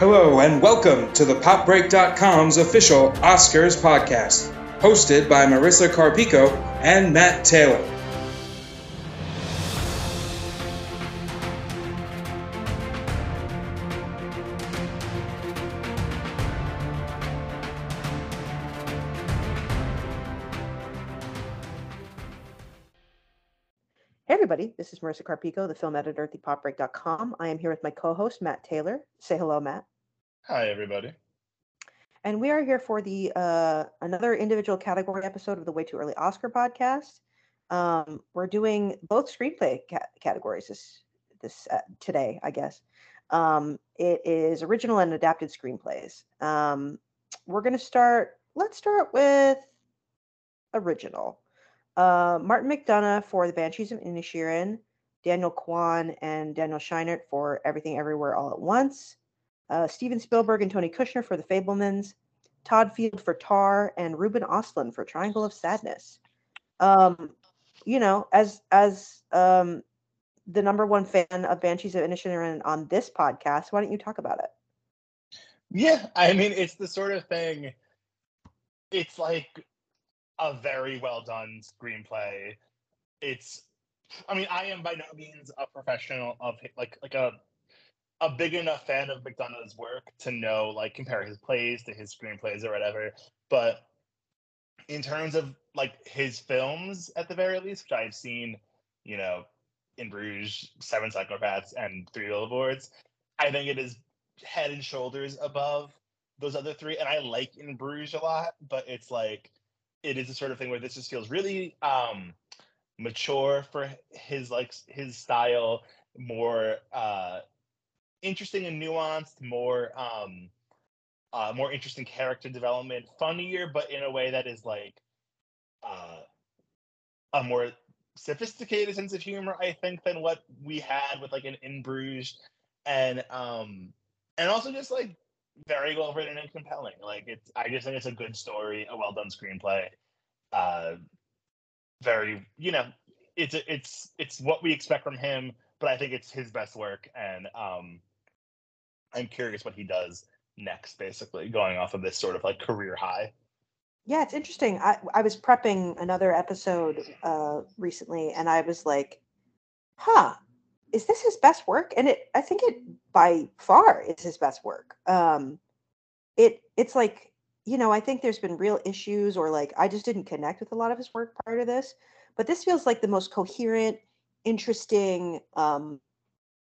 Hello, and welcome to the PopBreak.com's official Oscars podcast, hosted by Marissa Carpico and Matt Taylor. Marissa Carpico, the film editor at thepopbreak.com. I am here with my co-host Matt Taylor. Say hello, Matt. Hi, everybody. And we are here for the uh, another individual category episode of the Way Too Early Oscar podcast. Um, we're doing both screenplay ca- categories this this uh, today, I guess. Um, it is original and adapted screenplays. Um, we're going to start. Let's start with original. Uh, Martin McDonagh for The Banshees of Inisherin, Daniel Kwan and Daniel Scheinert for Everything Everywhere All at Once, uh, Steven Spielberg and Tony Kushner for The Fabelmans, Todd Field for Tar, and Ruben Ostlund for Triangle of Sadness. Um, you know, as as um, the number one fan of Banshees of Inisherin on this podcast, why don't you talk about it? Yeah, I mean, it's the sort of thing. It's like a very well done screenplay. It's, I mean, I am by no means a professional of like like a a big enough fan of McDonagh's work to know like compare his plays to his screenplays or whatever. But in terms of like his films, at the very least, which I've seen, you know, in Bruges, Seven Psychopaths, and Three Billboards, I think it is head and shoulders above those other three. And I like In Bruges a lot, but it's like it is the sort of thing where this just feels really um mature for his like his style, more uh interesting and nuanced, more um uh more interesting character development, funnier, but in a way that is like uh a more sophisticated sense of humor, I think, than what we had with like an In Bruges, and um, and also just like very well written and compelling. Like it's, I just think it's a good story, a well done screenplay. Uh, very, you know, it's it's it's what we expect from him, but I think it's his best work, and um, I'm curious what he does next, basically going off of this sort of like career high. Yeah, it's interesting. I I was prepping another episode uh recently and I was like, huh, is this his best work? And it I think it by far is his best work. Um it it's like, you know, I think there's been real issues or like I just didn't connect with a lot of his work prior to this, but this feels like the most coherent, interesting, um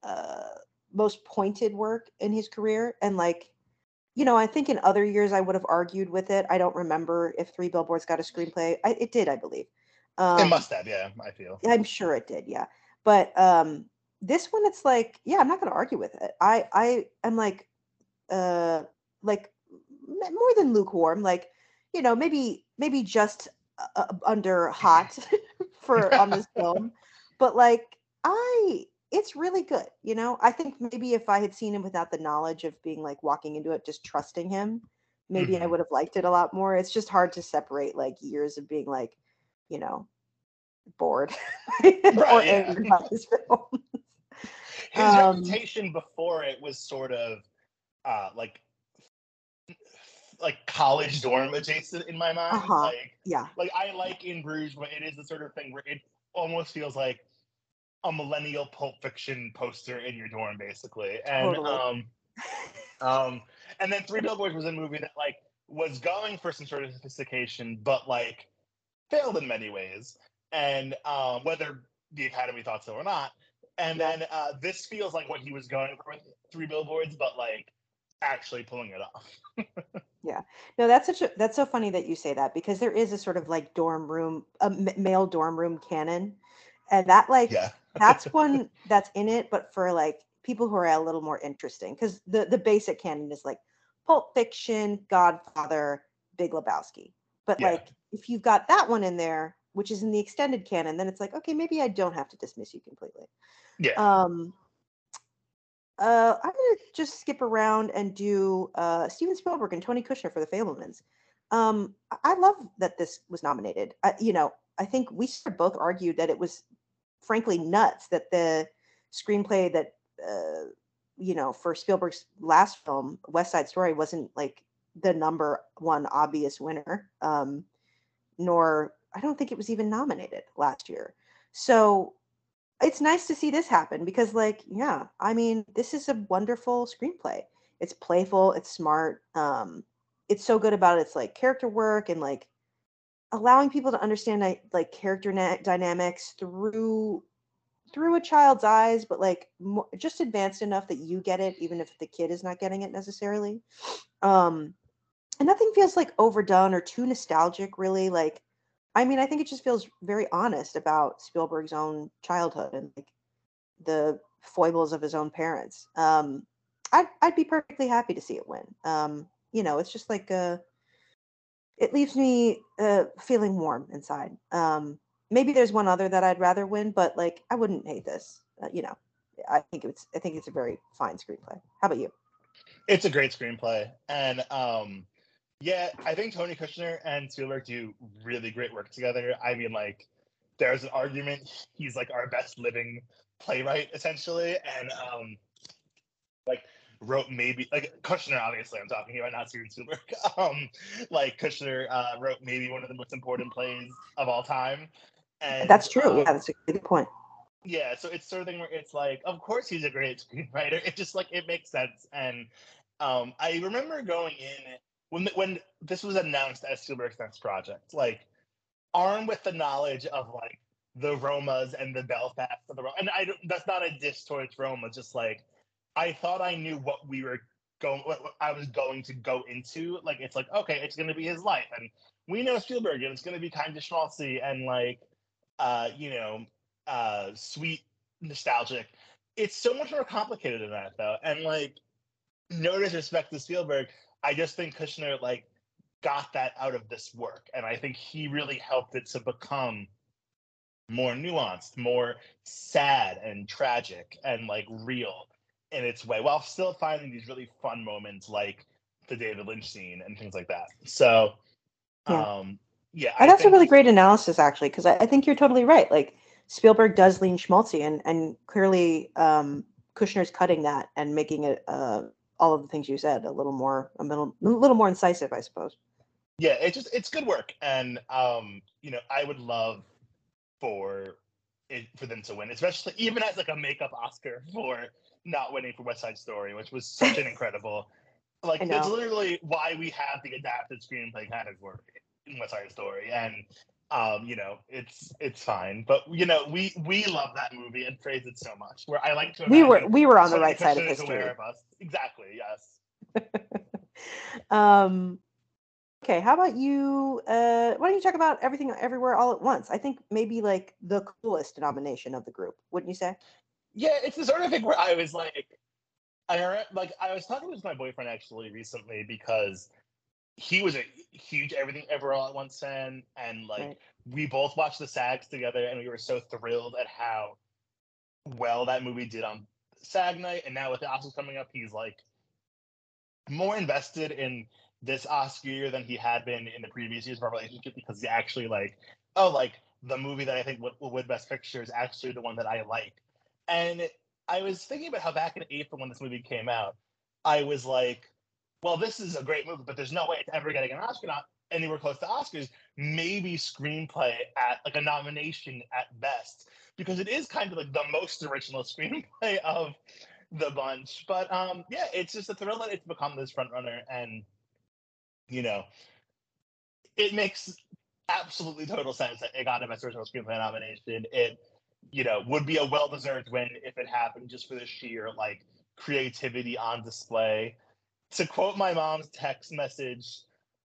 uh most pointed work in his career and like you know, I think in other years I would have argued with it. I don't remember if Three Billboards got a screenplay. I, it did, I believe. Um, it must have, yeah. I feel. I'm sure it did, yeah. But um, this one, it's like, yeah, I'm not going to argue with it. I, I am like, uh, like more than lukewarm. Like, you know, maybe, maybe just uh, under hot for on this film, but like, I it's really good. You know, I think maybe if I had seen him without the knowledge of being like walking into it, just trusting him, maybe mm-hmm. I would have liked it a lot more. It's just hard to separate like years of being like, you know, bored right, or yeah. angry about his film. His um, reputation before it was sort of uh like like college dorm adjacent in my mind. Uh-huh. Like yeah. Like I like in Bruges, but it is the sort of thing where it almost feels like a millennial Pulp Fiction poster in your dorm, basically. And totally. um, um, and then Three Billboards was a movie that like was going for some sort of sophistication, but like failed in many ways. And um, whether the Academy thought so or not. And then uh, this feels like what he was going for with Three Billboards, but like actually pulling it off. yeah, no, that's such a that's so funny that you say that because there is a sort of like dorm room, a male dorm room canon, and that like yeah that's one that's in it, but for like people who are a little more interesting, because the the basic canon is like Pulp Fiction, Godfather, Big Lebowski. But yeah. like if you've got that one in there, which is in the extended canon, then it's like okay, maybe I don't have to dismiss you completely. Yeah. Um. Uh, I'm gonna just skip around and do uh, Steven Spielberg and Tony Kushner for The Fabelmans. Um, I love that this was nominated. I, you know, I think we both argued that it was frankly nuts that the screenplay that uh, you know, for Spielberg's last film, West Side Story wasn't like the number one obvious winner. Um, nor I don't think it was even nominated last year. So it's nice to see this happen because, like, yeah, I mean, this is a wonderful screenplay. It's playful, it's smart. Um, it's so good about its like character work and like allowing people to understand like, character na- dynamics through through a child's eyes, but like mo- just advanced enough that you get it, even if the kid is not getting it necessarily. Um, and nothing feels like overdone or too nostalgic, really. Like, I mean, I think it just feels very honest about Spielberg's own childhood and like the foibles of his own parents. Um, I'd I'd be perfectly happy to see it win. Um, you know, it's just like a. It leaves me uh, feeling warm inside. Um, maybe there's one other that I'd rather win, but like I wouldn't hate this. Uh, you know, I think it's I think it's a very fine screenplay. How about you? It's a great screenplay, and um, yeah, I think Tony Kushner and Spielberg do really great work together. I mean, like, there's an argument he's like our best living playwright essentially, and um, like wrote maybe like Kushner. Obviously, I'm talking about not Steven Spielberg. Um, like Kushner uh, wrote maybe one of the most important plays of all time. And That's true. um, yeah, that's a good point. yeah, so it's sort of thing where it's like, of course he's a great screenwriter. It just like it makes sense. And um, I remember going in when when this was announced as Spielberg's next project, like armed with the knowledge of like the Romas and the Belfast of the Roma. And I don't, that's not a diss towards Roma. Just like I thought I knew what we were going, what, I was going to go into. Like it's like okay, it's going to be his life, and we know Spielberg, and it's going to be kind of schmaltzy and like uh, you know, uh, sweet, nostalgic. It's so much more complicated than that, though. And like, no disrespect to Spielberg, I just think Kushner like got that out of this work, and I think he really helped it to become more nuanced, more sad and tragic, and like real in its way, while still finding these really fun moments like the David Lynch scene and things like that. So, Yeah. um, yeah, And that's a really great analysis, actually, because I, I think you're totally right. Like Spielberg does lean schmaltzy, and and clearly um, Kushner's cutting that and making it uh, all of the things you said a little more a little, a little more incisive, I suppose. yeah it's just it's good work and um you know i would love for it for them to win especially even as like a makeup oscar for not winning for west side story which was such an incredible like it's literally why we have the adapted screenplay category in west side story and um you know it's it's fine but you know we we love that movie and praise it so much where i like to We were we were on the right side of is aware history. of us exactly yes um, okay, how about you? Uh, why don't you talk about everything everywhere all at once? I think maybe like the coolest nomination of the group, wouldn't you say? Yeah, it's the sort of thing where I was like, I like I was talking with my boyfriend actually recently because he was a huge everything ever all at once fan, and like Right. we both watched the SAGs together, and we were so thrilled at how well that movie did on SAG night, and now with the Oscars coming up, he's like more invested in this Oscar year than he had been in the previous years of our relationship because he actually like, oh, like the movie that I think would, win Best Picture is actually the one that I like. And I was thinking about how back in April when this movie came out, I was like, well, this is a great movie, but there's no way it's ever getting an Oscar not anywhere close to Oscars. Maybe screenplay at like a nomination at best, because it is kind of like the most original screenplay of the bunch. But um, yeah, it's just a thrill that it's become this frontrunner, and you know, it makes absolutely total sense that it got a best original screenplay nomination. It you know would be a well deserved win if it happened just for the sheer like creativity on display. To quote my mom's text message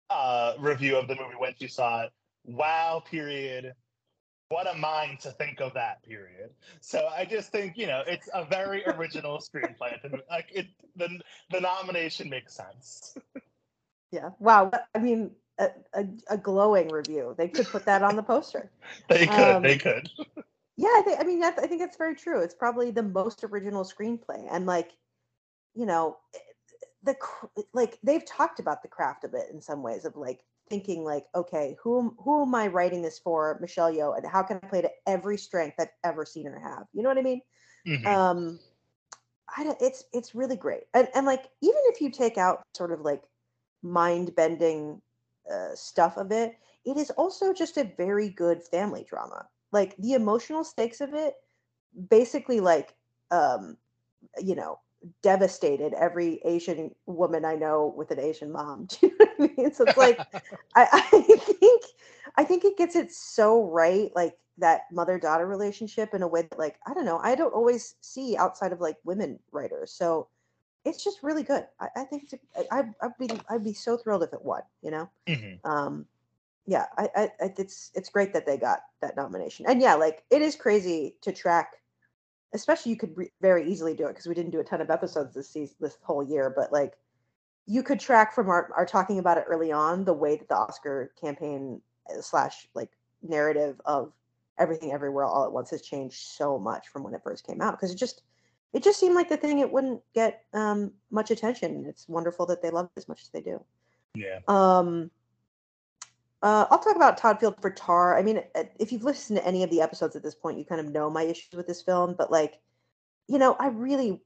uh, review of the movie when she saw it, wow, period. What a mind to think of that period. So I just think you know it's a very original screenplay. and, Like it, the the nomination makes sense. Yeah. Wow. I mean, a, a, a glowing review. They could put that on the poster. They could, Um, they could. Yeah, I think. I mean, I think that's very true. It's probably the most original screenplay, and like, you know, the like they've talked about the craft of it in some ways of like thinking like, okay, who am- who am I writing this for, Michelle Yeoh, and how can I play to every strength I've ever seen her have? You know what I mean? Mhm. Um, I don't, it's it's really great. And and like even if you take out sort of like mind bending uh, stuff of it, it is also just a very good family drama. Like the emotional stakes of it, basically like um, you know devastated every Asian woman I know with an Asian mom. Do you know what I mean? So it's like I, I think I think it gets it so right, like that mother daughter relationship in a way that like I don't know, I don't always see outside of like women writers. So it's just really good. I, I think it's a, I, I'd be I'd be so thrilled if it won. You know. Mhm. Um, yeah, I, I, I it's it's great that they got that nomination. And yeah, like it is crazy to track especially you could re- very easily do it because we didn't do a ton of episodes this season this whole year but like you could track from our, our talking about it early on the way that the oscar campaign uh, slash like narrative of everything everywhere all at once has changed so much from when it first came out because it just it just seemed like the thing it wouldn't get um much attention and it's wonderful that they love it as much as they do Yeah. um, uh, I'll talk about Todd Field for Tar. I mean, uh, if you've listened to any of the episodes at this point, you kind of know my issues with this film. But like, you know, I really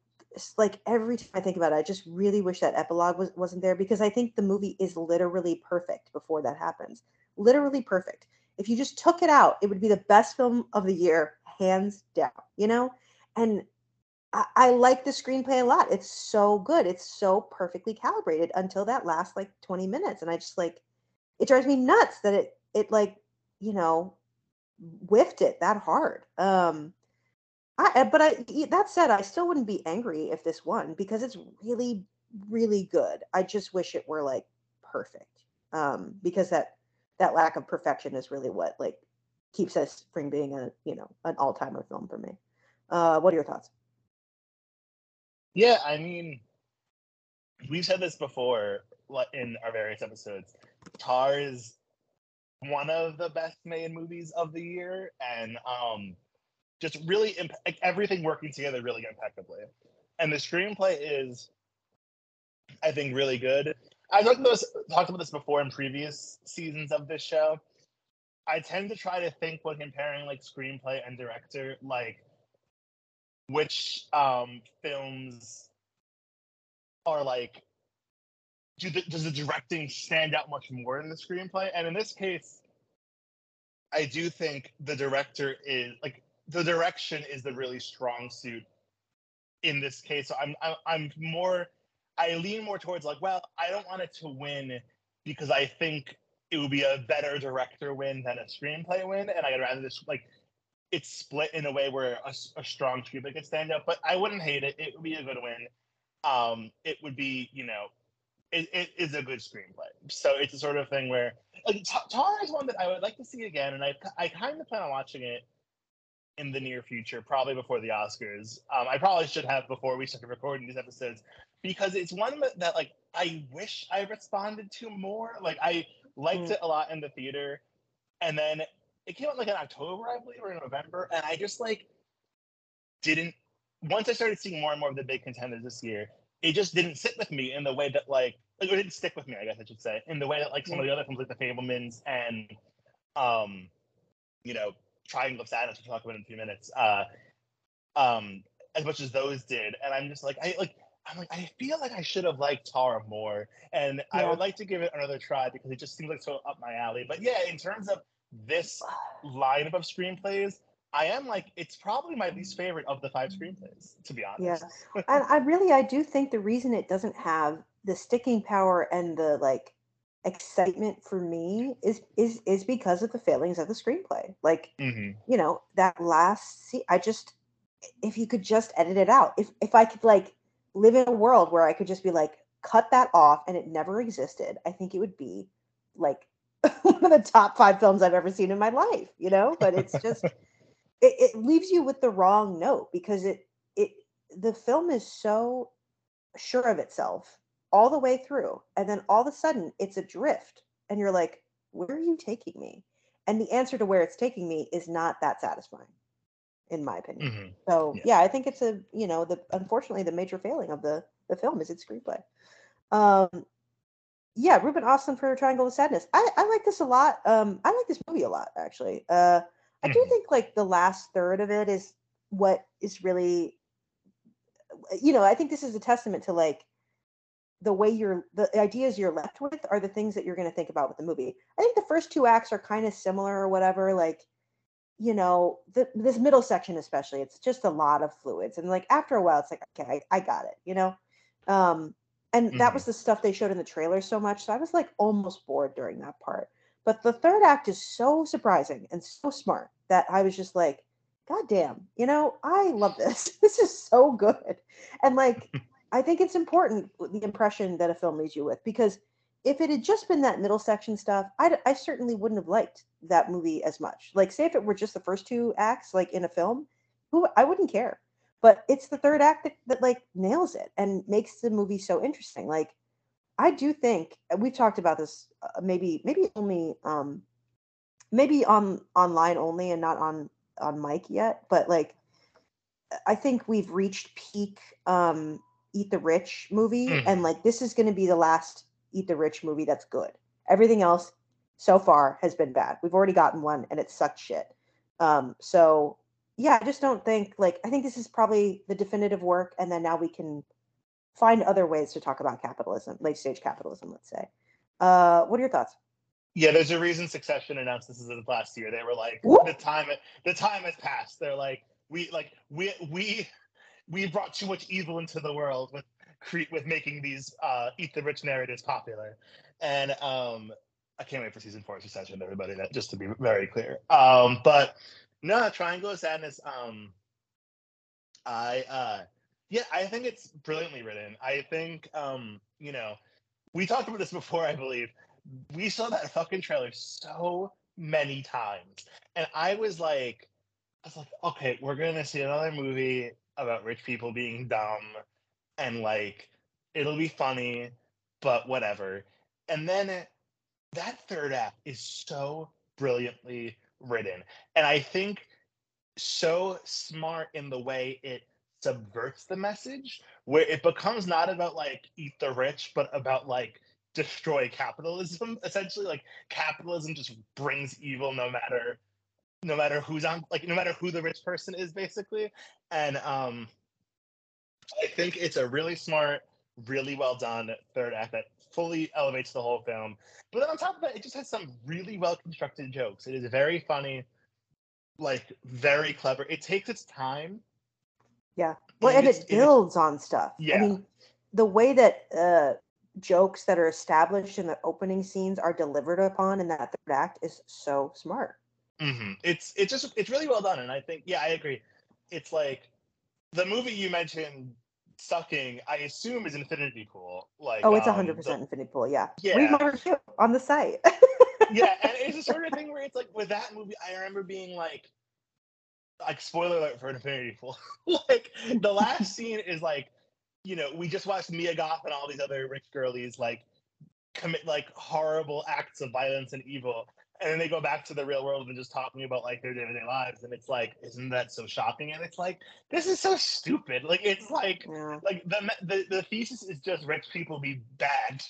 like every time I think about it, I just really wish that epilogue was wasn't there because I think the movie is literally perfect before that happens. Literally perfect. If you just took it out, it would be the best film of the year, hands down. You know, and I, I like the screenplay a lot. It's so good. It's so perfectly calibrated until that last like 20 minutes. And I just like it drives me nuts that it it like, you know, whiffed it that hard. Um I uh, but I that said, I still wouldn't be angry if this won because it's really, really good. I just wish it were like perfect. Um, because that that lack of perfection is really what like keeps us from being a you know an all timer film for me. Uh, what are your thoughts? Yeah, I mean, we've said this before in our various episodes. Tar is one of the best made movies of the year, and um, just really imp- like, everything working together really impeccably. And the screenplay is, I think, really good. I talked about this, talked about this before in previous seasons of this show. I tend to try to think when comparing like screenplay and director, like which um films are like do the, does the directing stand out much more in the screenplay? And in this case i do think the director is like the direction is the really strong suit in this case. So i'm i'm, more i lean more towards like well i don't want it to win because i think it would be a better director win than a screenplay win. And i'd rather just like it's split in a way where a strong screenplay could stand out. But i wouldn't hate it. It would be a good win. Um it would be you know it, it is a good screenplay. So it's a sort of thing where like tar is one that i would like to see again and i i kind of plan on watching it in the near future probably before the oscars. Um i probably should have before we started recording these episodes because it's one that, that like i wish i responded to more. Like i liked Mm. it a lot in the theater and then it came out like in october i believe or in november and i just like didn't once I started seeing more and more of the big contenders this year, it just didn't sit with me in the way that like like it didn't stick with me, I guess I should say, in the way that like some of the other films like The Fabelmans and um, you know, Triangle of Sadness, we'll talk about in a few minutes, uh um, as much as those did. And I'm just like I like I'm like, I feel like I should have liked Tara more, and I would like to give it another try because it just seems like so up my alley. But yeah, in terms of this lineup of screenplays, I am like, it's probably my least favorite of the five screenplays, to be honest. Yeah. and I really I do think the reason it doesn't have the sticking power and the like excitement for me is is is because of the failings of the screenplay. Like, hmm you know, that last scene, I just if you could just edit it out. If if I could like live in a world where I could just be like cut that off and it never existed, I think it would be like one of the top 5 films I've ever seen in my life, you know? But it's just it, it leaves you with the wrong note because it it the film is so sure of itself all the way through and then all of a sudden it's adrift and you're like where are you taking me? And the answer to where it's taking me is not that satisfying in my opinion. Hmm so Yeah. yeah i think it's a you know the unfortunately the major failing of the the film is its screenplay. Um yeah Ruben Ostlund for triangle of sadness. I i like this a lot. Um i like this movie a lot actually. Uh i do think like the last third of it is what is really you know, I think this is a testament to like the way you're the ideas you're left with are the things that you're going to think about with the movie. I think the first two acts are kind of similar or whatever. Like, you know, the, this middle section especially, it's just a lot of fluids, and like after a while, it's like, okay, I, I got it, you know. Um, and mm-hmm. that was the stuff they showed in the trailer so much, so I was like almost bored during that part. But the third act is so surprising and so smart that I was just like, God damn, you know, I love this. This is so good. And like, I think it's important the impression that a film leaves you with because if it had just been that middle section stuff, I'd, I certainly wouldn't have liked that movie as much. Like, say if it were just the first two acts, like in a film, who I wouldn't care. But it's the third act that, that like nails it and makes the movie so interesting. Like, I do think we've talked about this uh, maybe maybe only um maybe on online only and not on on mic yet, but like I think we've reached peak um Eat the Rich movie, mm. and like this is going to be the last Eat the Rich movie that's good. Everything else so far has been bad. We've already gotten one, and it sucked shit. Um, so yeah, I just don't think like I think this is probably the definitive work, and then now we can find other ways to talk about capitalism, late stage capitalism, let's say. Uh, what are your thoughts? Yeah, there's a reason Succession announced this is the last year. They were like, the time the time has passed. They're like, we like we we we brought too much evil into the world with with making these uh, eat the rich narratives popular, and um, I can't wait for season four of Succession. Everybody, that just to be very clear. Um, but no, Triangle of Sadness. Um, I uh, yeah, I think it's brilliantly written. I think um, you know, we talked about this before, I believe. We saw that fucking trailer so many times, and I was like, I was like, okay, we're gonna see another movie about rich people being dumb and like it'll be funny, but whatever. And then that third act is so brilliantly written. And I think so smart in the way it subverts the message, where it becomes not about like eat the rich, but about like destroy capitalism. Essentially, like capitalism just brings evil no matter no matter who's on like no matter who the rich person is basically. And um i think it's a really smart really well done third act that fully elevates the whole film. But then on top of that it just has some really well constructed jokes. It is very funny like very clever. It takes its time yeah well and, and it builds on stuff yeah i mean the way that uh jokes that are established in the opening scenes are delivered upon in that third act is so smart Mm-hmm. It's it's just it's really well done, and I think yeah, I agree. It's like the movie you mentioned sucking. I assume is Infinity Pool. Like oh, it's hundred um, percent Infinity Pool. Yeah, yeah. Read my review on the site. yeah, and it's the sort of thing where it's like with that movie, I remember being like, like spoiler alert for Infinity Pool. like the last scene is like, you know, we just watched Mia Goth and all these other rich girlies like commit like horrible acts of violence and evil and then they go back to the real world and just talking about like their day-to-day lives and it's like isn't that so shocking? And it's like this is so stupid. Like it's like yeah. like the, the the thesis is just rich people be bad.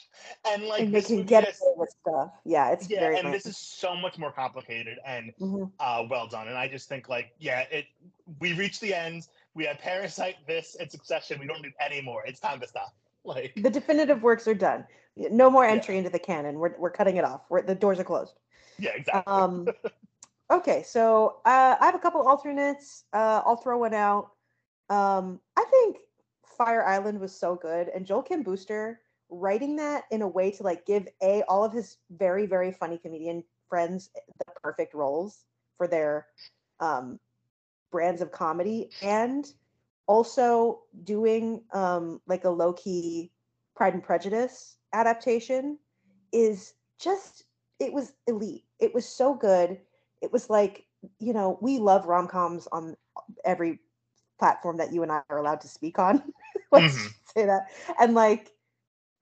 And like and they can get just, with stuff. Yeah it's yeah and nice. this is so much more complicated and mm-hmm. uh well done. And i just think like yeah it we reached the end. We had parasite this and succession. We don't need any more. It's time to stop. Like the definitive works are done. No more entry yeah. into the canon. We're, we're cutting it off. We're, the doors are closed yeah, exactly. Um, okay, so uh, I have a couple alternates. Uh, I'll throw one out. Um, I think Fire Island was so good, and Joel Kim Booster writing that in a way to like give a all of his very very funny comedian friends the perfect roles for their um, brands of comedy, and also doing um, like a low key Pride and Prejudice adaptation is just it was elite. It was so good. It was like, you know, we love rom coms on every platform that you and I are allowed to speak on. Let's mm-hmm. say that. And like,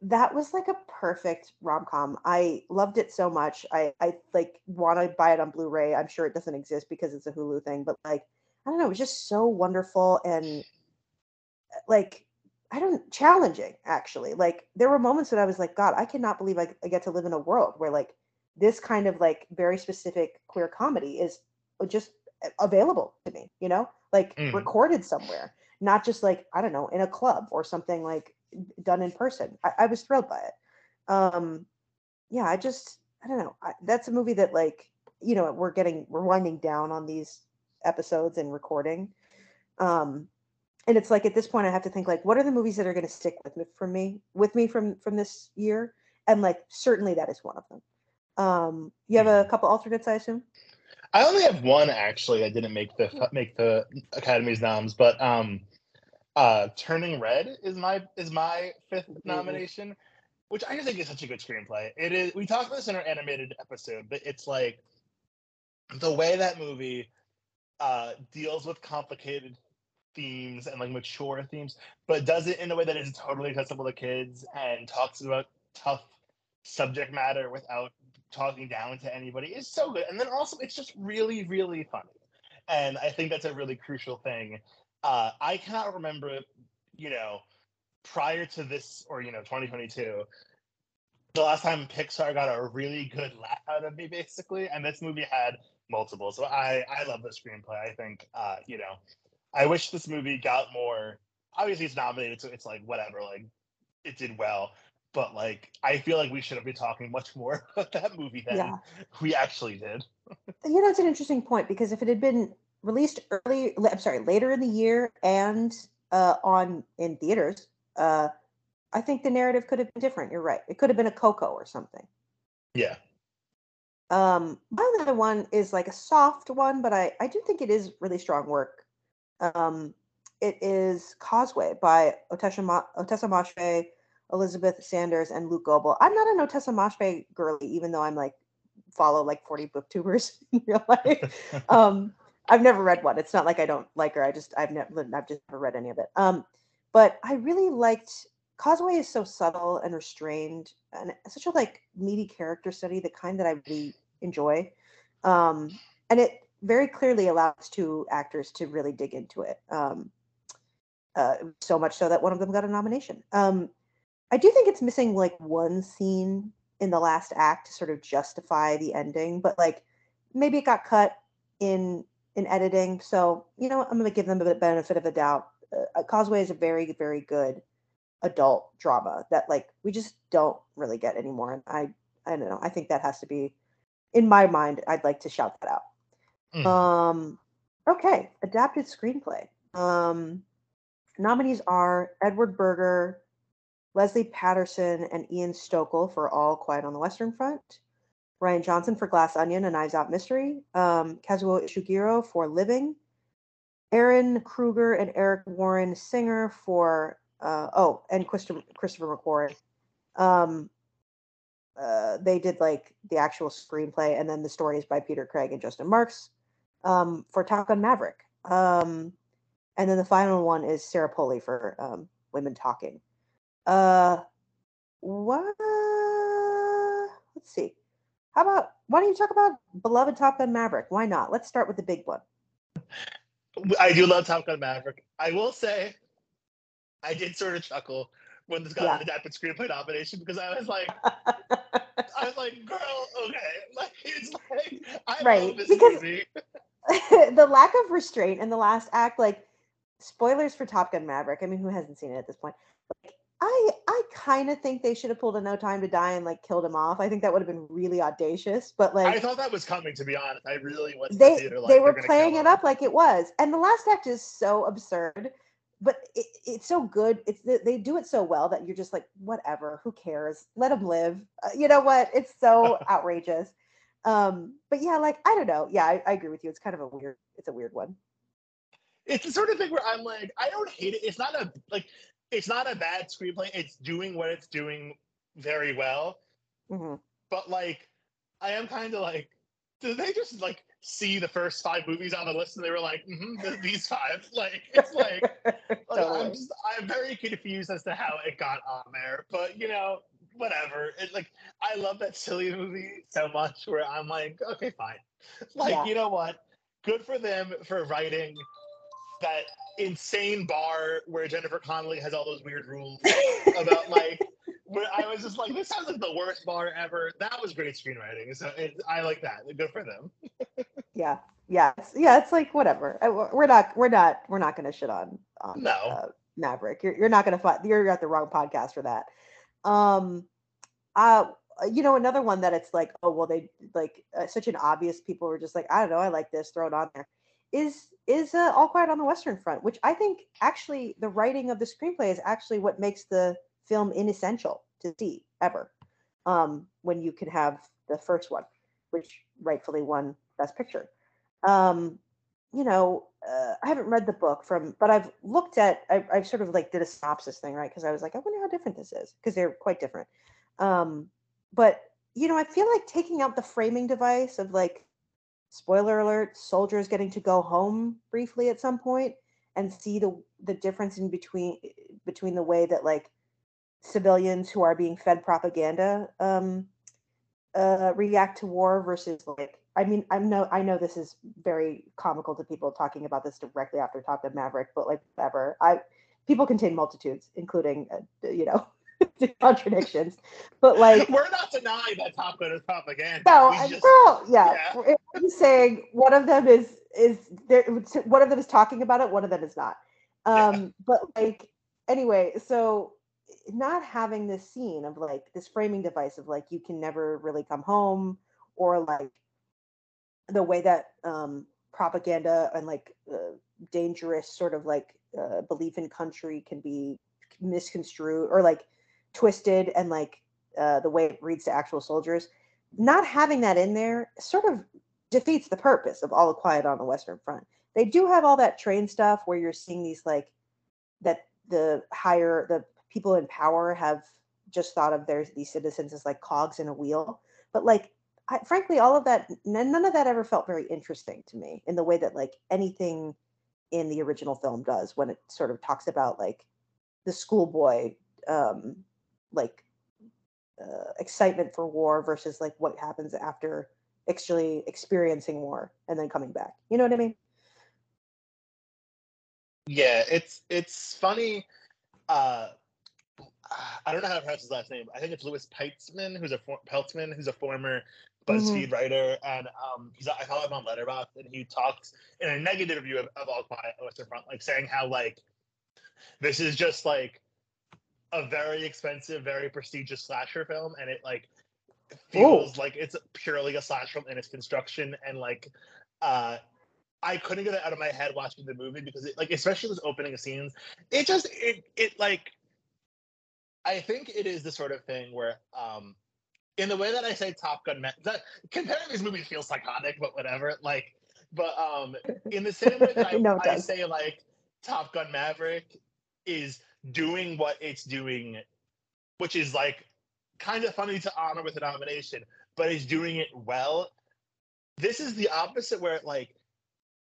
that was like a perfect rom com. I loved it so much. I I like want to buy it on Blu-ray. I'm sure it doesn't exist because it's a Hulu thing, but like I don't know, it was just so wonderful and like I don't challenging actually. Like there were moments when I was like, God, I cannot believe I, I get to live in a world where like this kind of like very specific queer comedy is just available to me, you know, like mm. recorded somewhere. not just like I don't know in a club or something like done in person. I, I was thrilled by it. Um, yeah, I just I don't know. I, that's a movie that like you know we're getting we're winding down on these episodes and recording. Um, and it's like at this point I have to think like what are the movies that are going to stick with me from me with me from from this year and like certainly that is one of them. Um, you have a Mm-hmm. couple alternates, I assume. I only have one actually I didn't make the make the Academy's noms, but um, uh, Turning Red is my is my 5th nomination, which I just think is such a good screenplay. It is. We talked about this in our animated episode, but it's like the way that movie uh, deals with complicated themes and like mature themes, but does it in a way that is totally accessible to kids and talks about tough subject matter without talking down to anybody is so good. And then also it's just really, really funny. And I think that's a really crucial thing. Uh, I cannot remember, you know, prior to this or you know 2022, the last time Pixar got a really good laugh out of me, basically, and this movie had multiple. So I I love the screenplay. I think uh, you know, I wish this movie got more. Obviously, it's nominated, so it's like whatever. Like it did well, but like I feel like we should be talking much more about that movie than Yeah. we actually did. You know, it's an interesting point because if it had been released early, I'm sorry, later in the year and uh, on in theaters, uh, I think the narrative could have been different. You're right. It could have been a Coco or something. Yeah. Um, my other one is like a soft one, but I I do think it is really strong work. Um, it is Causeway by Ottessa Ma- Ottessa Moshfegh, Elizabeth Sanders, and Luke Goebel. I'm not an Ottessa Moshfegh girly, even though I'm like follow like 40 booktubers in real life. um, I've never read one. It's not like I don't like her. I just I've never I've just never read any of it. Um, but I really liked Causeway is so subtle and restrained and such a like meaty character study, the kind that I really enjoy. Um, and it very clearly allows two actors to really dig into it. Um, uh, so much so that one of them got a nomination. Um, I do think it's missing like one scene in the last act to sort of justify the ending, but like maybe it got cut in in editing. So you know, I'm going to give them a bit benefit of a doubt. Uh, Causeway is a very very good adult drama that like we just don't really get anymore, and I I don't know. I think that has to be in my mind. I'd like to shout that out. Mhm. Um, okay, adapted screenplay. Um, nominees are Edward Berger, Leslie Patterson, and Ian Stokell for All Quiet on the Western Front. Rian Johnson for Glass Onion, and Knives Out Mystery. Um, Kazuo Ishiguro for Living. Ehren Kruger and Eric Warren Singer for uh, oh, and Christopher Christopher McQuarrie. Um, uh, they did like the actual screenplay, and then the stories by Peter Craig and Justin Marks um, for Top Gun Maverick. Um, and then the final one is Sarah Polley for um, Women Talking. Uh, what? Let's see. How about why don't you talk about beloved Top Gun Maverick? Why not? Let's start with the big one. I do love Top Gun Maverick. I will say, I did sort of chuckle when this got Yeah. an adapted screenplay nomination because I was like, I was like, girl, okay, like it's like I Right, because- the lack of restraint in the last act, like spoilers for Top Gun Maverick. I mean, who hasn't seen it at this point? Like, I I kind of think they should have pulled a No Time to Die and like killed him off. I think that would have been really audacious. But like I thought that was coming. To be honest, I really was. in the they theater, like, they were playing it him. up like it was, and the last act is so absurd. But it, it's so good. It's they- they do it so well that you're just like, whatever. Who cares? Let him live. Uh, you know what? It's so outrageous. Um, but yeah, like I don't know. Yeah, I, I agree with you. It's kind of a weird. It's a weird one. It's the sort of thing where I'm like, I don't hate it. It's not a like, it's not a bad screenplay. It's doing what it's doing very well. hmm But like, I am kind of like, did they just like see the first five movies on the list and they were like, mm-hmm, th- these five? Like, it's like. Like, Totally. I'm just I'm very confused as to how it got on there, but you know, whatever. It like I love that silly movie so much where I'm like, okay, fine. Like, Yeah. you know what? Good for them for writing that insane bar where Jennifer Connelly has all those weird rules about like where I was just like, this sounds like the worst bar ever. That was great screenwriting. So it, I like that. Good for them. yeah yeah it's, yeah it's like whatever I- we're not we're not we're not gonna shit on on No. uh, Maverick. You're you're not gonna find you're at the wrong podcast for that. Um, uh, you know another one that it's like oh well they like uh, such an obvious people were just like I don't know I like this throw it on there is is uh, All Quiet on the Western Front, which I think actually the writing of the screenplay is actually what makes the film inessential to see ever. Um, when you can have the first one, which rightfully won Best Picture. Um, you know, uh, I haven't read the book from, but I've looked at, I, I've sort of like did a synopsis thing, right? Because I was like, I wonder how different this is, because they're quite different. Um, but you know, I feel like taking out the framing device of like, spoiler alert, soldiers getting to go home briefly at some point and see the the difference in between between the way that like civilians who are being fed propaganda um, uh, react to war versus like I mean I know I know this is very comical to people talking about this directly after Top Gun Maverick, but like whatever. I people contain multitudes, including uh, you know contradictions, but like We're not denying that Top Gun is propaganda. no, We just- yeah, yeah. I'm saying one of them is is there. One of them is talking about it. One of them is not. Yeah. Um, but like anyway, so not having this scene of like this framing device of like you can never really come home or like the way that um propaganda and like uh, dangerous sort of like uh, belief in country can be misconstrued or like twisted and like uh, the way it reads to actual soldiers not having that in there sort of defeats the purpose of all the quiet on the western front. They do have all that train stuff where you're seeing these like that the higher the people in power have just thought of their these citizens as like cogs in a wheel. But like I, frankly all of that none of that ever felt very interesting to me in the way that like anything in the original film does when it sort of talks about like the schoolboy um like uh, excitement for war versus like what happens after actually experiencing war and then coming back you know what i mean Yeah, it's it's funny. Uh, I don't know how to pronounce his last name. I think it's Louis Peitzman, who's a for- Peltzman, who's a former BuzzFeed writer, and um, he's I follow him on Letterboxd, and he talks in a negative review of, of All Quiet on the Front, like saying how like this is just like a very expensive, very prestigious slasher film, and it like feels like it's purely a slash film in its construction, and like uh I couldn't get it out of my head watching the movie because it like especially those opening scenes, it just it it like I think it is the sort of thing where um in the way that I say Top Gun Ma- that comparing these movies feels psychotic, but whatever. Like but um in the same way that I, No, I say like Top Gun Maverick is doing what it's doing, which is like kind of funny to honor with a nomination, but is doing it well. This is the opposite where like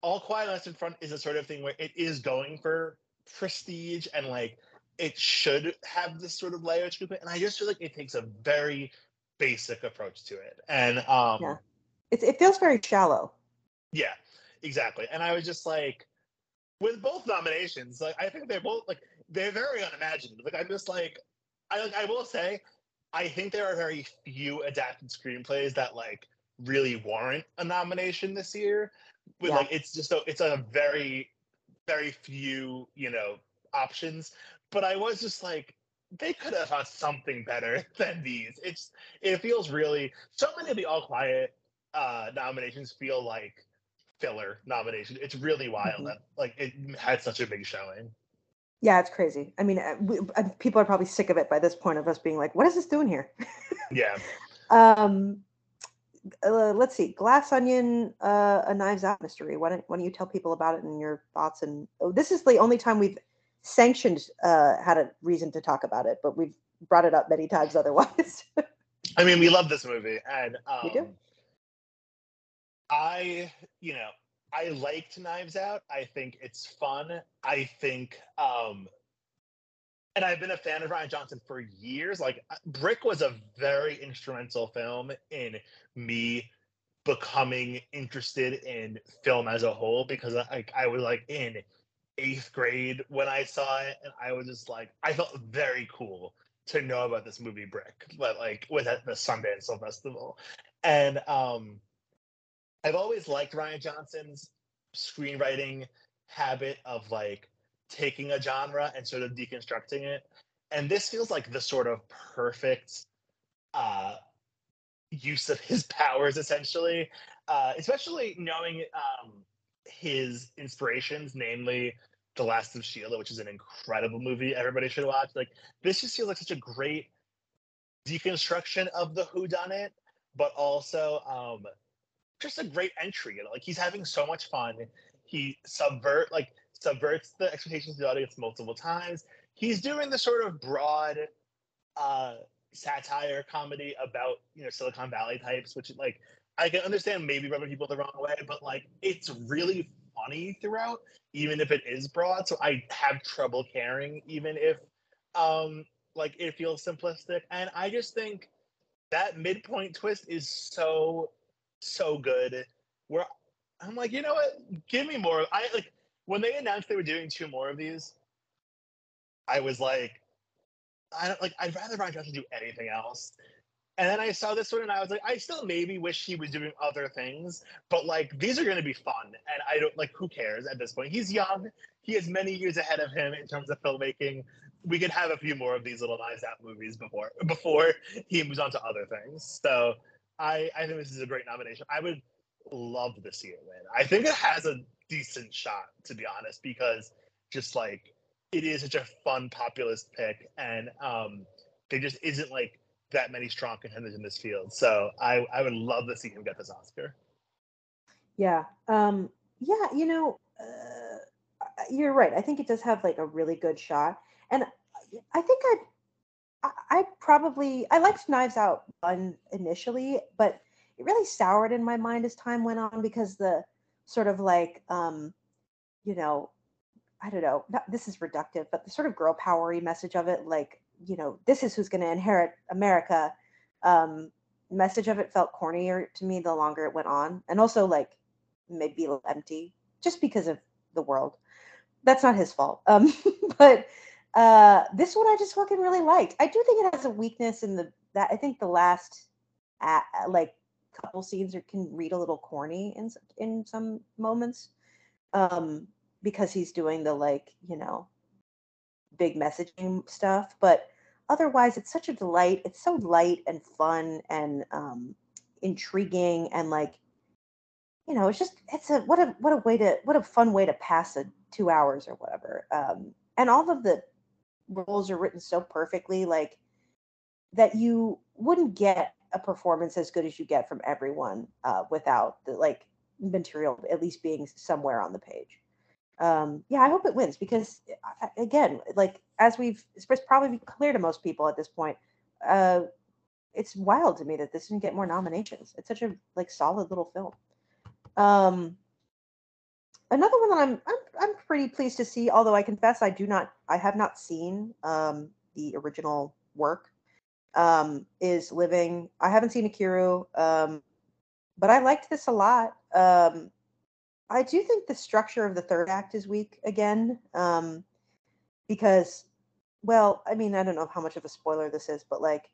all quiet on the Western front is a sort of thing where it is going for prestige and like it should have this sort of layer to it and i just feel like it takes a very basic approach to it and um Yeah. it, it feels very shallow yeah, exactly. And I was just like, with both nominations, like I think they're both like they're very unimaginative. Like I'm just like, I like I will say, I think there are very few adapted screenplays that like really warrant a nomination this year. With Yeah. like it's just a it's a very very few you know options. But I was just like. They could have found something better than these. It's it feels really so many of the all quiet uh nominations feel like filler nomination. It's really wild Mhm. that like it had such a big showing. Yeah it's crazy i mean uh, we, uh, people are probably sick of it by this point of us being like what is this doing here Yeah. um uh, let's see glass onion uh, a knives out mystery why don't, why don't you tell people about it and your thoughts and oh, this is the only time we've sanctioned uh, had a reason to talk about it but we've brought it up many times otherwise I mean, we love this movie, and um, We do. I, you know, I liked Knives Out. I think it's fun. I think, um, and I've been a fan of Rian Johnson for years. Like, uh, Brick was a very instrumental film in me becoming interested in film as a whole because I, like I was like in eighth grade when I saw it, and I was just like, I felt very cool to know about this movie Brick, but like was at the Sundance Film Festival, and um, I've always liked Rian Johnson's screenwriting habit of like taking a genre and sort of deconstructing it. And this feels like the sort of perfect uh, use of his powers, essentially, uh, especially knowing um, his inspirations, namely The Last of Sheila, which is an incredible movie everybody should watch. Like this just feels like such a great deconstruction of the Who Done It, but also um, just a great entry. You know, like he's having so much fun. He subvert like subverts the expectations of the audience multiple times. He's doing the sort of broad uh, satire comedy about you know Silicon Valley types, which like I can understand maybe rubbing people the wrong way, but like it's really funny throughout, even if it is broad. So I have trouble caring, even if um like it feels simplistic. And I just think that midpoint twist is so so good. Where I'm like, you know what? Give me more. I like when they announced they were doing two more of these. I was like, I don't like. I'd rather Rian Johnson do anything else. And then I saw this one and I was like, I still maybe wish he was doing other things, but like these are going to be fun. And I don't like, who cares at this point? He's young. He has many years ahead of him in terms of filmmaking. We could have a few more of these little Knives Out movies before before he moves on to other things. So I I think this is a great nomination. I would love to see it win. I think it has a decent shot to be honest because just like it is such a fun populist pick and um there just isn't like that many strong contenders in this field. So I, I would love to see him get this Oscar. Yeah. Um, yeah, you know, uh, you're right. I think it does have like a really good shot. And I think I'd, I, probably, I liked Knives Out initially, but it really soured in my mind as time went on because the sort of like, um, you know, I don't know, not, this is reductive, but the sort of girl powery message of it, like you know, this is who's going to inherit America. Um, message of it felt cornier to me the longer it went on, and also like maybe empty just because of the world. That's not his fault. Um, but uh, this one I just fucking really liked. I do think it has a weakness in the that I think the last at, like couple scenes are, can read a little corny in in some moments um, because he's doing the like you know big messaging stuff, but otherwise it's such a delight. It's so light and fun and um, intriguing and like you know, it's just it's a what a what a way to what a fun way to pass a two hours or whatever. Um, and all of the roles are written so perfectly, like that you wouldn't get a performance as good as you get from everyone uh, without the like material at least being somewhere on the page um, yeah, I hope it wins because uh, again, like as we've it's probably clear to most people at this point, uh, it's wild to me that this didn't get more nominations. It's such a like solid little film. Um, another one that I'm, I'm I'm pretty pleased to see, although I confess I do not I have not seen um, the original work. Um, is living. I haven't seen Ikiru, um, but I liked this a lot. Um, I do think the structure of the third act is weak again, um, because, well, I mean, I don't know how much of a spoiler this is, but like,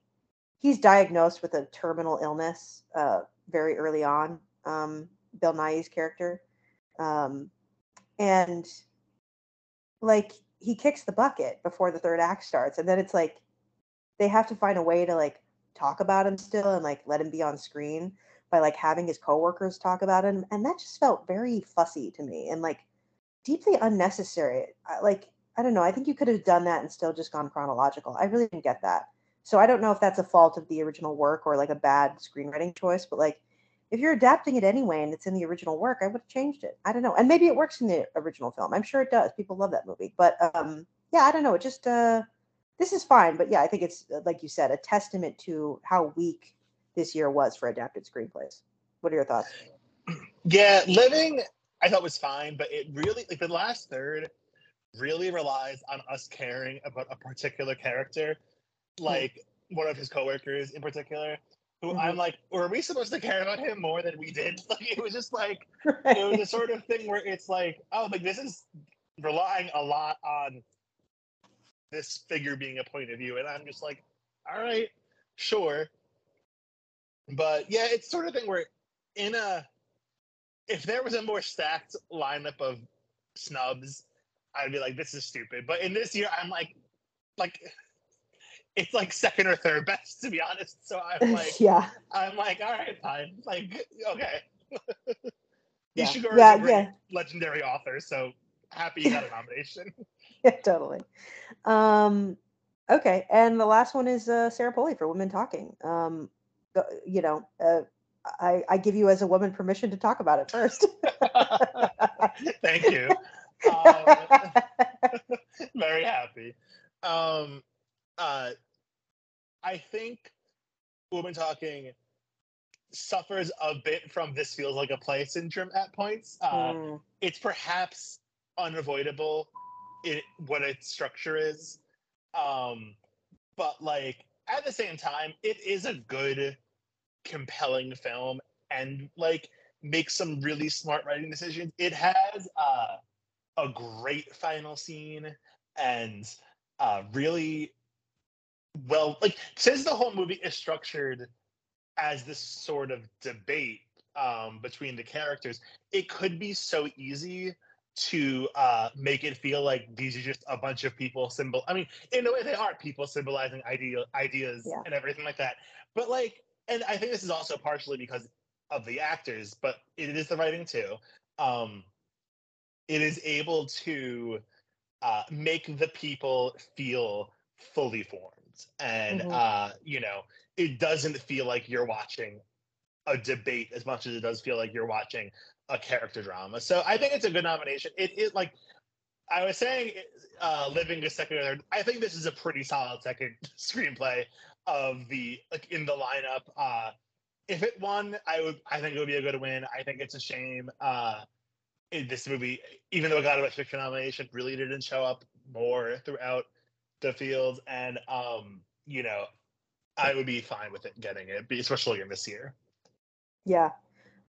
he's diagnosed with a terminal illness uh, very early on. Um, Bill Nighy's character, um, and like he kicks the bucket before the third act starts, and then it's like they have to find a way to like talk about him still and like let him be on screen by like having his coworkers talk about him and that just felt very fussy to me and like deeply unnecessary. I, like i don't know i think you could have done that and still just gone chronological. I really didn't get that. So i don't know if that's a fault of the original work or like a bad screenwriting choice but like if you're adapting it anyway and it's in the original work i would have changed it i don't know and maybe it works in the original film i'm sure it does people love that movie but um yeah i don't know it just uh this is fine but yeah i think it's like you said a testament to how weak this year was for adapted screenplays. What are your thoughts? Yeah, Living I thought was fine, but it really like the last third really relies on us caring about a particular character, hmm. like one of his coworkers in particular. Who mm-hmm. I'm like, were we supposed to care about him more than we did? Like it was just like right. it was a sort of thing where it's like, oh, like this is relying a lot on this figure being a point of view, and I'm just like, all right, sure. But yeah, it's sort of thing where in a if there was a more stacked lineup of snubs, I'd be like, this is stupid. But in this year, I'm like, like it's like second or third best to be honest. So I'm like, yeah, I'm like, all right, fine. Like, okay. Yeah. Ishiguro Yeah, is a yeah. legendary author, so happy you got a nomination. yeah, totally. Um, okay, and the last one is uh, Sarah Polley for Women Talking. Um, you know, uh, I, I give you as a woman permission to talk about it first. Thank you. Um, very happy. Um, uh, I think Woman Talking suffers a bit from this feels like a play syndrome at points. Uh, Mm, It's perhaps unavoidable in what its structure is. Um, but like at the same time, it is a good, compelling film and like makes some really smart writing decisions. It has uh, a great final scene and uh, really well like since the whole movie is structured as this sort of debate um, between the characters, it could be so easy to uh, make it feel like these are just a bunch of people symbol. I mean, in a way, they are people symbolizing idea ideas Yeah. and everything like that. But like, and I think this is also partially because of the actors, but it is the writing too. Um, it is able to uh, make the people feel fully formed, and Mhm. uh, you know, it doesn't feel like you're watching a debate as much as it does feel like you're watching a character drama. So I think it's a good nomination. It is like I was saying, uh, living a second or third. I think this is a pretty solid second screenplay of the like in the lineup. Uh, if it won, I would. I think it would be a good win. I think it's a shame. Uh, this movie, even though it got a Best Picture nomination, really didn't show up more throughout the field. And um, you know, I would be fine with it getting it, especially in this year. yeah,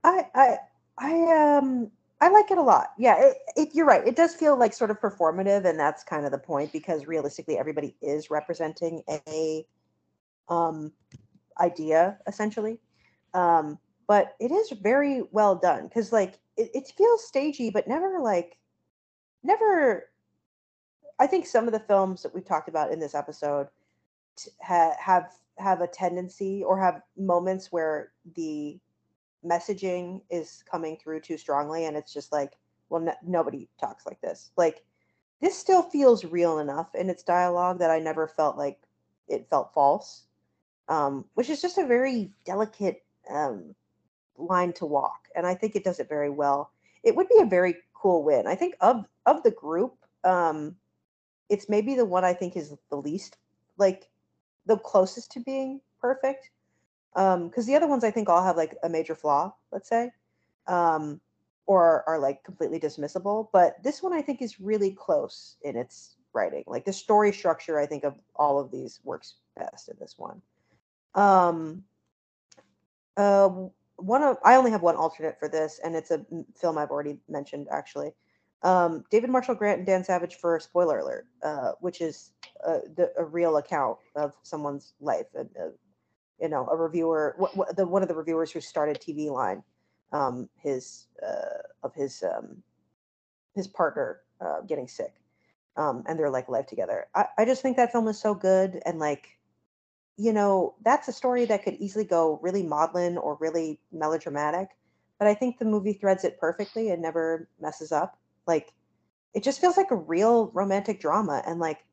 I I I um I like it a lot. Yeah, it, it, you're right. It does feel like sort of performative, and that's kind of the point because realistically, everybody is representing a um idea essentially. Um, but it is very well done because like it, it feels stagey, but never like never. I think some of the films that we've talked about in this episode ha- have have a tendency or have moments where the messaging is coming through too strongly and it's just like well no, nobody talks like this. Like this still feels real enough in its dialogue that i never felt like it felt false um, which is just a very delicate um, line to walk and i think it does it very well. It would be a very cool win. I think of of the group um, it's maybe the one i think is the least like the closest to being perfect um because the other ones i think all have like a major flaw let's say um or are like completely dismissible but this one i think is really close in its writing. Like the story structure i think of all of these works best in this one. Um uh one of i only have one alternate for this and it's a film i've already mentioned actually um david marshall grant and dan savage for spoiler alert uh which is uh, the, a real account of someone's life and uh, you know a reviewer the one of the reviewers who started tv line um his uh of his um his partner uh getting sick um and they're like life together. I i just think that film is so good and like you know that's a story that could easily go really maudlin or really melodramatic but i think the movie threads it perfectly and never messes up like it just feels like a real romantic drama and like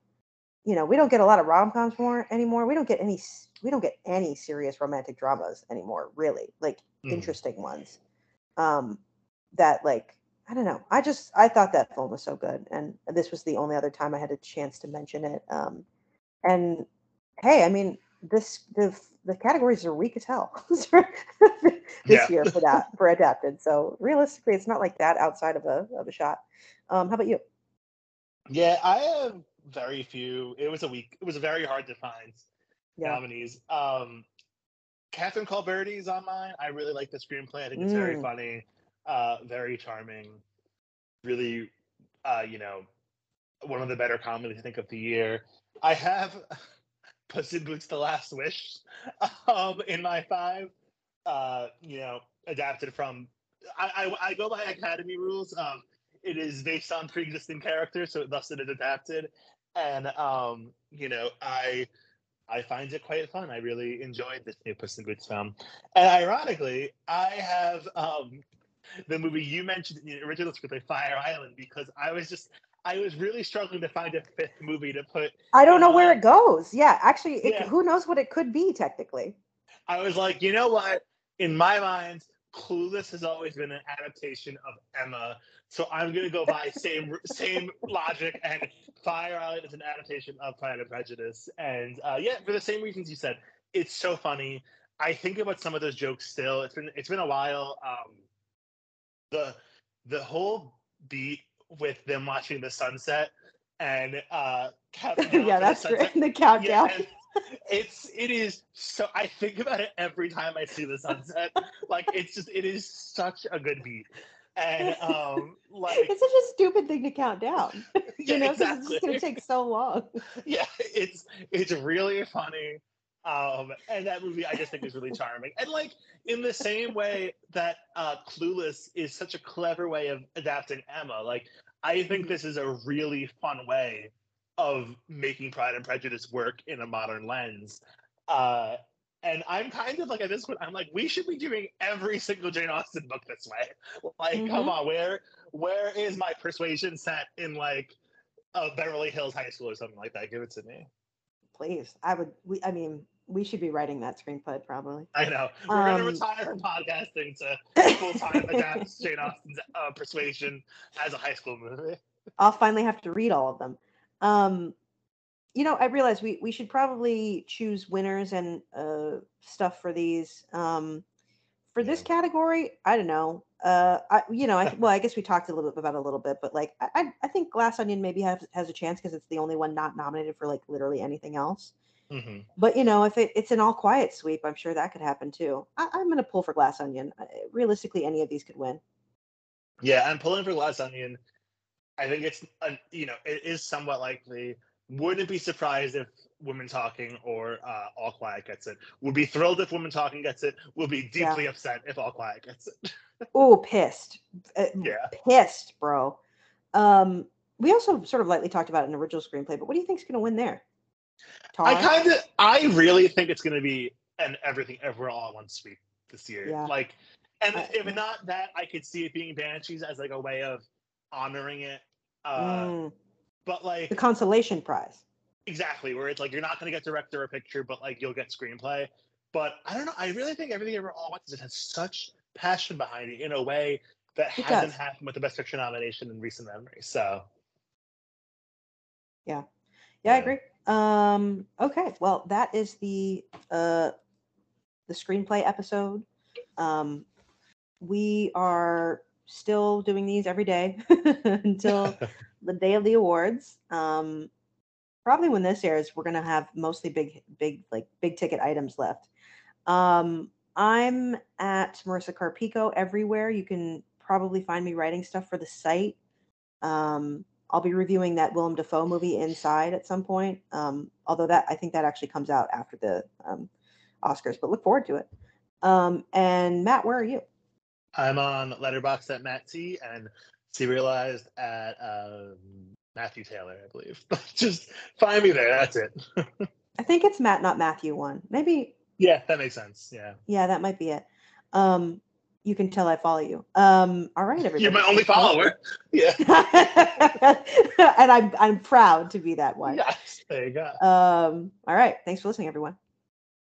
you know we don't get a lot of rom-coms more anymore. We don't get any we don't get any serious romantic dramas anymore really like Mm. interesting ones. Um that like i don't know. I just i thought that film was so good and this was the only other time i had a chance to mention it um and hey i mean this the the categories are weak as hell this Yeah. year for that for adapted so realistically it's not like that outside of a of a shot um how about you Yeah, I have very few. It was a week. It was very hard to find yeah nominees. Um, Catherine Called Birdy is on mine. I really like the screenplay. I think it's very Mm. funny, uh, very charming. Really, uh, you know, one of the better comedies I think of the year. I have Puss in Boots: The Last Wish um, in my five. Uh, you know, adapted from. I, I, I go by Academy rules. Um, it is based on pre-existing characters, so thus it is adapted. And um, you know, I I find it quite fun. I really enjoyed this new Puss in Boots film. And ironically, I have um the movie you mentioned in the original script, Fire Island, because I was just I was really struggling to find a fifth movie to put. I don't know where it goes. Yeah, actually, it, Yeah. who knows what it could be technically? I was like, you know what? In my mind, Clueless has always been an adaptation of Emma, so I'm gonna go by same same logic. And Fire Island is an adaptation of Pride and Prejudice, and uh, yeah, for the same reasons you said, it's so funny. I think about some of those jokes still. It's been it's been a while. Um, the the whole beat with them watching the sunset and uh, yeah, that's sunset great. The countdown. yeah, and it's it is so I think about it every time I see the sunset. like it's just it is such a good beat. And um like it's such a stupid thing to count down. you yeah, know, 'cause it's exactly. just gonna take so long. yeah, it's it's really funny. Um and that movie I just think is really charming. And like in the same way that uh Clueless is such a clever way of adapting Emma, like I think this is a really fun way of making Pride and Prejudice work in a modern lens. Uh, and I'm kind of like at this point, I'm like, we should be doing every single Jane Austen book this way. Like, come Mhm. on, where where is my persuasion set in like a Beverly Hills High School or something like that? Give it to me. Please, I would. We, I mean, we should be writing that screenplay probably. I know we're gonna Um, retire from podcasting to full time adapt Jane Austen's uh, Persuasion as a high school movie. I'll finally have to read all of them. Um, you know, I realize we we should probably choose winners and uh, stuff for these. Um, for this category, I don't know. Uh, I you know, I, well, I guess we talked a little bit about it a little bit, but like, I I, think Glass Onion maybe has has a chance because it's the only one not nominated for like literally anything else. Mm-hmm. But you know, if it, it's an all quiet sweep, I'm sure that could happen too. I, I'm going to pull for Glass Onion. Realistically, any of these could win. Yeah, I'm pulling for Glass Onion. I think it's a, you know it is somewhat likely. Wouldn't be surprised if Women Talking or uh, All Quiet gets it. Would be thrilled if Women Talking gets it. Will be Yeah. deeply upset if All Quiet gets it. Oh, pissed. Uh, Yeah. Pissed, bro. Um, we also sort of lightly talked about an original screenplay, but what do you think is going to win there? I kind of, I really think it's going to be an everything ever all at once sweep this year. Yeah. Like, and I- if not that, I could see it being Banshees as like a way of honoring it. Uh, Mm, But like, the consolation prize. Exactly, where it's like you're not going to get director or picture, but like you'll get screenplay. But I don't know. I really think everything ever all at once just has such passion behind it in a way that It hasn't does. happened with the best picture nomination in recent memory. So Yeah, I Yeah. I agree. Um, okay, well, that is the uh, the screenplay episode. Um, we are still doing these every day until the day of the awards. Um, probably when this airs, we're gonna have mostly big, big, like big ticket items left. Um, I'm at Marissa Carpico everywhere. You can probably find me writing stuff for the site. Um, I'll be reviewing that Willem Dafoe movie Inside at some point. Um, although that I think that actually comes out after the um, Oscars, but look forward to it. Um, and Matt, where are you? I'm on Letterboxd at Matt T and Serializd at um, Matthew Taylor, I believe. Just find me there. That's it. I think it's Matt, not Matthew. One, maybe. yeah, that makes sense. Yeah, Yeah, that might be it. Um, you can tell I follow you. Um, all right, everybody. you're my only follower. Yeah. and I'm I'm proud to be that one. Yes. There you go. Um, all right. Thanks for listening, everyone.